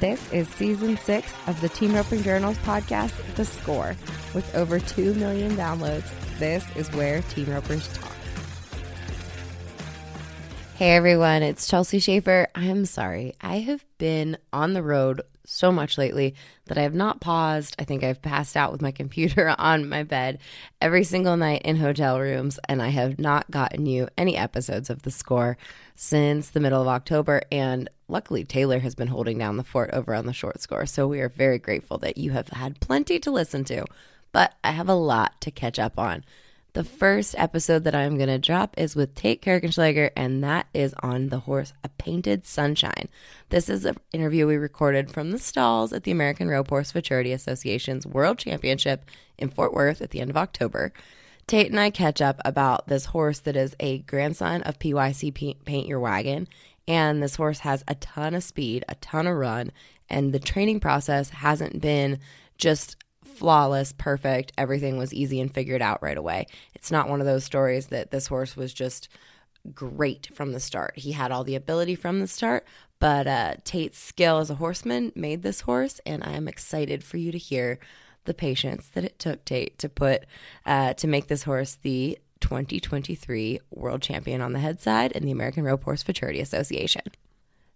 This is season six of the Team Roping Journals podcast, The Score. With over 2 million downloads, this is where Team Ropers talk. Hey everyone, it's Chelsea Shaffer. I am sorry. I have been on the road so much lately that I have not paused. I think I've passed out with my computer on my bed every single night in hotel rooms, and I have not gotten you any episodes of The Score since the middle of October. And luckily, Taylor has been holding down the fort over on the short score. So we are very grateful that you have had plenty to listen to. But I have a lot to catch up on. The first episode that I'm going to drop is with Tate Kirchenschlager, and that is on the horse A Painted Sunshine. This is an interview we recorded from the stalls at the American Rope Horse Futurity Association's World Championship in Fort Worth at the end of October. Tate and I catch up about this horse that is a grandson of PYC Paint Your Wagon. And this horse has a ton of speed, a ton of run, and the training process hasn't been just flawless, perfect. Everything was easy and figured out right away. It's not one of those stories that this horse was just great from the start. He had all the ability from the start, but uh, Tate's skill as a horseman made this horse, and I am excited for you to hear the patience that it took Tate to put uh, to make this horse the 2023 world champion on the head side in the American Rope Horse Futurity Association.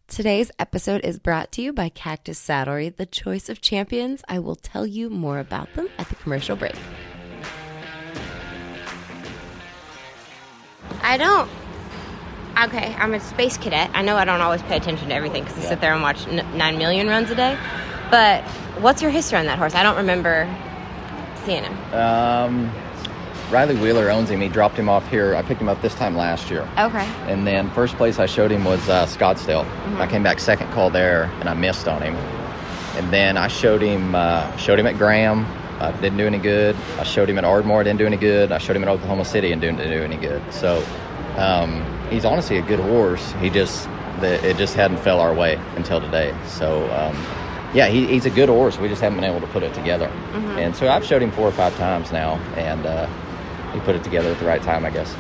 Today's episode is brought to you by Cactus Saddlery, the choice of champions. I will tell you more about them at the commercial break. I don't. Okay, I'm a space cadet. I know I don't always pay attention to everything because I sit there and watch n- 9 million runs a day. But what's your history on that horse? I don't remember seeing him. Um, Riley Weehler owns him. He dropped him off here. I picked him up this time last year. Okay. And then first place I showed him was uh, Scottsdale. I came back second call there, and I missed on him. And then I showed him uh, showed him at Graham. Uh, didn't do any good. I showed him at Ardmore. Didn't do any good. I showed him at Oklahoma City and didn't do any good. So um, he's honestly a good horse. He just the, it just hadn't fell our way until today. So. Um, yeah, he, he's a good horse. We just haven't been able to put it together. And so I've showed him four or five times now, and uh, he put it together at the right time, I guess.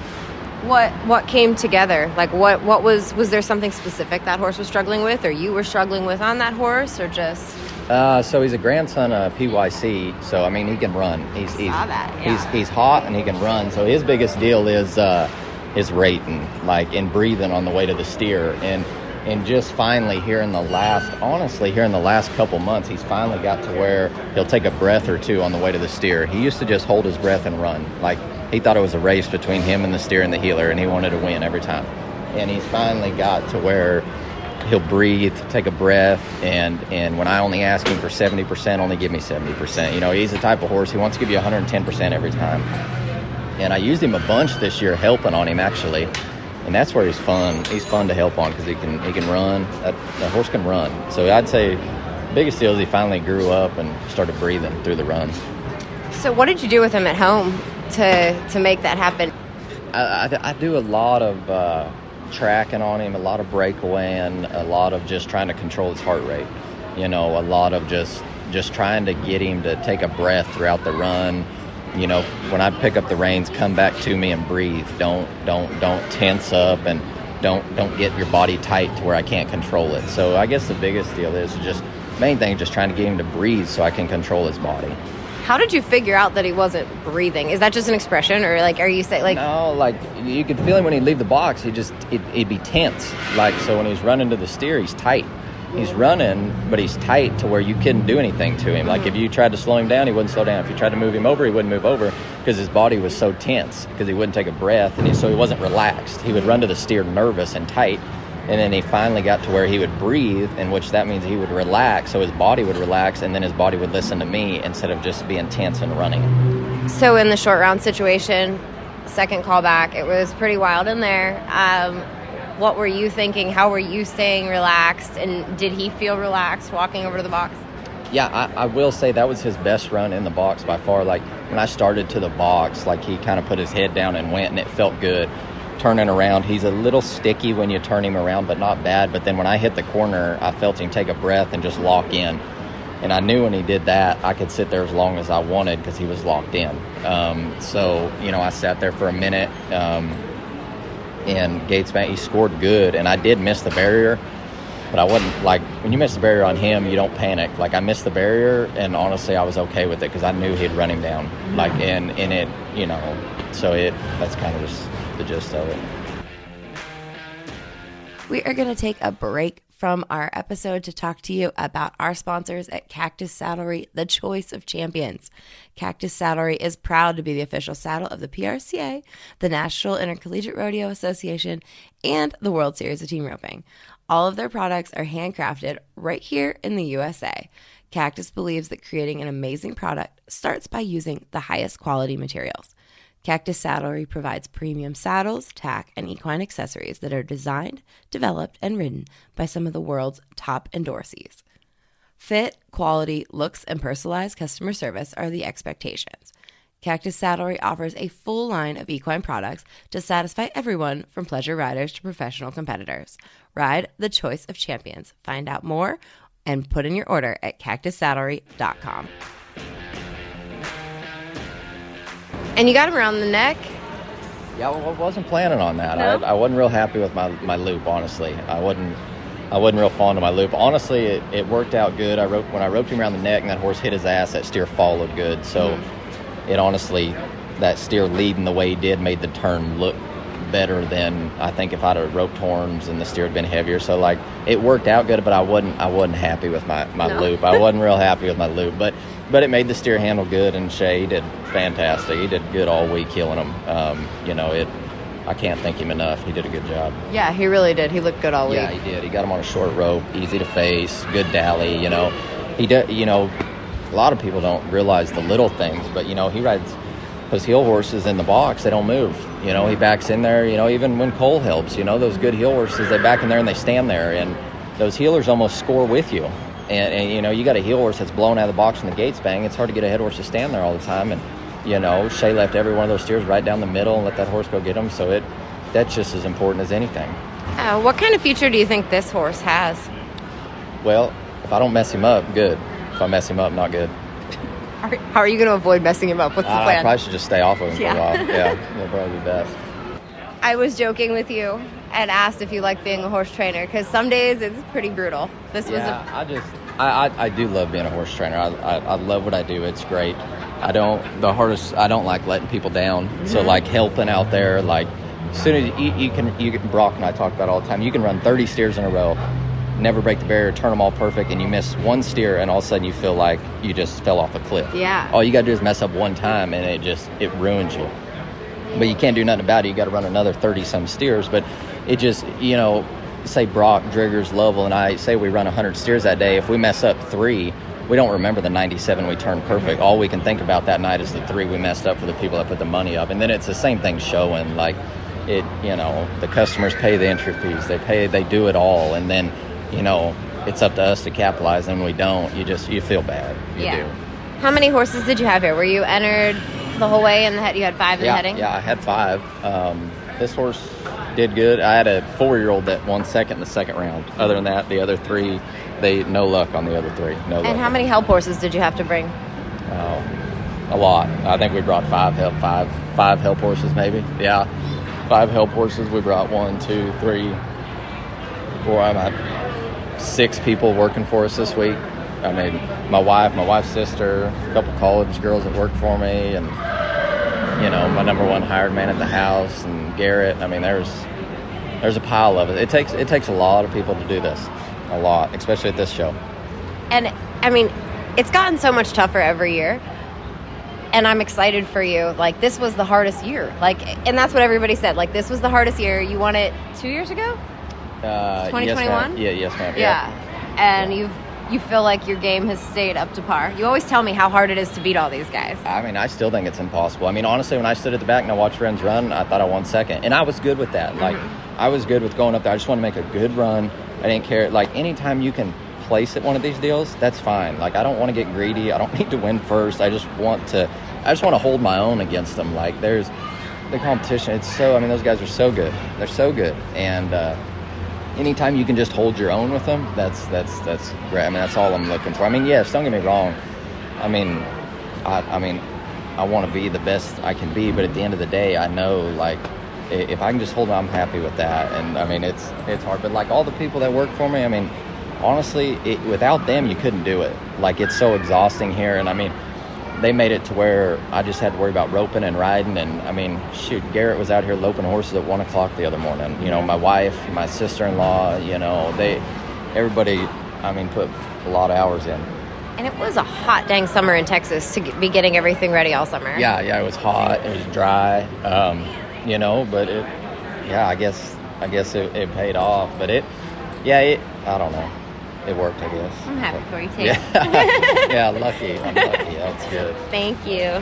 What what came together? Like what what was was there something specific that horse was struggling with, or you were struggling with on that horse, or just Uh, so he's a grandson of PYC. So I mean, he can run. He's he's saw that, yeah. he's he's hot and he can run. So his biggest deal is uh, his rating, like in breathing on the way to the steer, and and just finally here in the last, honestly, here in the last couple months, he's finally got to where he'll take a breath or two on the way to the steer. He used to just hold his breath and run, like he thought it was a race between him and the steer and the heeler, and he wanted to win every time. And he's finally got to where he'll breathe, take a breath, and and when I only ask him for seventy percent, only give me seventy percent. You know, he's the type of horse he wants to give you one hundred and ten percent every time. And I used him a bunch this year, helping on him actually, and that's where he's fun. He's fun to help on because he can he can run. That, horse can run. So I'd say biggest deal is he finally grew up and started breathing through the runs. so? What did you do with him at home to to make that happen? I, I, I do a lot of uh, tracking on him, a lot of breakaway, and a lot of just trying to control his heart rate. You know, a lot of just just trying to get him to take a breath throughout the run. You know, when I pick up the reins, come back to me and breathe. Don't don't don't tense up and don't don't get your body tight to where I can't control it. So I guess the biggest deal is just main thing just trying to get him to breathe so I can control his body. How did you figure out that he wasn't breathing? Is that just an expression, or like are you saying like no, like you could feel him when he'd leave the box. He just it, he'd be tense. Like so when he's running to the steer, he's tight. He's running, but he's tight to where you couldn't do anything to him. Like if you tried to slow him down, he wouldn't slow down. If you tried to move him over, he wouldn't move over because his body was so tense because he wouldn't take a breath, and he, so he wasn't relaxed. He would run to the steer nervous and tight, and then he finally got to where he would breathe, in which that means he would relax, so his body would relax, and then his body would listen to me instead of just being tense and running. So in the short round situation, second callback, it was pretty wild in there. Um, what were you thinking? How were you staying relaxed? And did he feel relaxed walking over to the box? Yeah, I, I will say that was his best run in the box by far. Like when I started to the box, like he kind of put his head down and went, and it felt good. Turning around, he's a little sticky when you turn him around, but not bad. But then when I hit the corner, I felt him take a breath and just lock in. And I knew when he did that, I could sit there as long as I wanted because he was locked in. Um, so, you know, I sat there for a minute. Um, and Gates Bank, he scored good. And I did miss the barrier. but I wasn't like when you miss the barrier on him, you don't panic. Like I missed the barrier, and honestly, I was okay with it because I knew he'd run him down. Like in in it, you know. So it that's kind of just the gist of it. We are going to take a break from our episode to talk to you about our sponsors at Cactus Saddlery, the choice of champions. Cactus Saddlery is proud to be the official saddle of the PRCA, the National Intercollegiate Rodeo Association, and the World Series of Team Roping. All of their products are handcrafted right here in the USA. Cactus believes that creating an amazing product starts by using the highest quality materials. Cactus Saddlery provides premium saddles, tack, and equine accessories that are designed, developed, and ridden by some of the world's top endorsees. Fit, quality, looks, and personalized customer service are the expectations. Cactus Saddlery offers a full line of equine products to satisfy everyone from pleasure riders to professional competitors. Ride the choice of champions. Find out more and put in your order at cactussaddlery.com. And you got him around the neck. Yeah, I wasn't planning on that. No? I, I wasn't real happy with my, my loop, honestly. I wasn't I wasn't real fond of my loop. Honestly, it, it worked out good. I roped when I roped him around the neck and that horse hit his ass. That steer followed good. So mm-hmm. it honestly, that steer leading the way he did made the turn look better than I think if I'd have roped horns and the steer had been heavier. So like it worked out good, but I wasn't I wasn't happy with my, my No. loop. I wasn't real happy with my loop, but but it made the steer handle good and Shay did fantastic. He did good all week killing him. Um, you know it. I can't thank him enough. He did a good job. Yeah, he really did. He looked good all week. Yeah, he did. He got him on a short rope, easy to face, good dally. You know, he did. You know, a lot of people don't realize the little things, but you know, he rides those heel horses in the box. They don't move. You know, he backs in there. You know, even when Cole helps, you know, those good heel horses, they back in there and they stand there, and those heelers almost score with you. And, and you know, you got a heel horse that's blown out of the box when the gates bang. It's hard to get a head horse to stand there all the time, and you know, Shay left every one of those steers right down the middle and let that horse go get them. So it, that's just as important as anything. Uh, what kind of future do you think this horse has? Well, if I don't mess him up, good. If I mess him up, not good. Are- How are you going to avoid messing him up? What's the I, I probably should just stay off of him Yeah. for a while. Yeah, that'd probably be best. I was joking with you and asked if you like being a horse trainer because some days it's pretty brutal. This was Yeah, a I just, I, I, I do love being a horse trainer. I, I, I love what I do. It's great. I don't, the hardest, I don't like letting people down. Mm-hmm. So like helping out there, like as soon as you, you can, you can, Brock and I talk about all the time. You can run 30 steers in a row, never break the barrier, turn them all perfect, and you miss one steer, and all of a sudden you feel like you just fell off a cliff. Yeah. All you got to do is mess up one time, and it just it ruins you. But you can't do nothing about it. You got to run another 30 some steers. But it just, you know, say Brock, Driggers, level, and I say we run 100 steers that day. If we mess up three, we don't remember the 97 we turned perfect. All we can think about that night is the three we messed up for the people that put the money up. And then it's the same thing showing. Like, it, you know, the customers pay the entry fees, they pay, they do it all. And then, you know, it's up to us to capitalize. And we don't, you just, you feel bad. You yeah. do. How many horses did you have here? Were you entered the whole way in the head? You had five in yeah, the heading. Yeah, I had five. Um, this horse did good. I had a four-year-old that won second in the second round. Other than that, the other three, they no luck on the other three. No luck. And how many help horses did you have to bring? Oh, a lot. I think we brought five help five five help horses maybe. Yeah, five help horses. We brought one, two, three, four. I'm at six people working for us this week. I mean, my wife, my wife's sister, a couple college girls that work for me, and you know, my number one hired man at the house, and Garrett. I mean, there's there's a pile of it. It takes it takes a lot of people to do this, a lot, especially at this show. And I mean, it's gotten so much tougher every year. And I'm excited for you. Like this was the hardest year. Like, and that's what everybody said. Like this was the hardest year. You won it two years ago. Uh, yes, 2021? ma'am. yeah, yes, ma'am. Yeah. And you've you feel like your game has stayed up to par. You always tell me how hard it is to beat all these guys. I mean, I still think it's impossible. I mean, honestly, when I stood at the back and I watched friends run, I thought I won second, and I was good with that. Like, I was good with going up there. I just want to make a good run. I didn't care. Like, anytime you can place at one of these deals, that's fine. Like, I don't want to get greedy. I don't need to win first. I just want to. I just want to hold my own against them. Like, there's the competition. It's so. I mean, those guys are so good. They're so good, and. uh anytime you can just hold your own with them, that's that's that's great. I mean, that's all I'm looking for. I mean, yes, don't get me wrong. I mean, I, I mean, I want to be the best I can be, but at the end of the day, I know like if I can just hold on, I'm happy with that. And I mean, it's it's hard, but like all the people that work for me, I mean, honestly, it, without them, you couldn't do it. Like it's so exhausting here, and I mean, they made it to where I just had to worry about roping and riding. And I mean, shoot, Garrett was out here loping horses at one o'clock the other morning. You know, my wife, my sister-in-law, you know, they, everybody, I mean, put a lot of hours in. And it was a hot dang summer in Texas to be getting everything ready all summer. Yeah, yeah, it was hot, it was dry, um, you know, but it, yeah, I guess, I guess it, it paid off. But it, yeah, it, I don't know, it worked, I guess. I'm happy for you too. Yeah, yeah, lucky, I'm lucky. That's good. Thank you.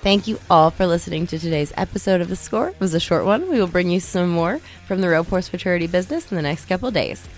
Thank you all for listening to today's episode of The Score. It was a short one. We will bring you some more from the Rope Horse Futurity business in the next couple days.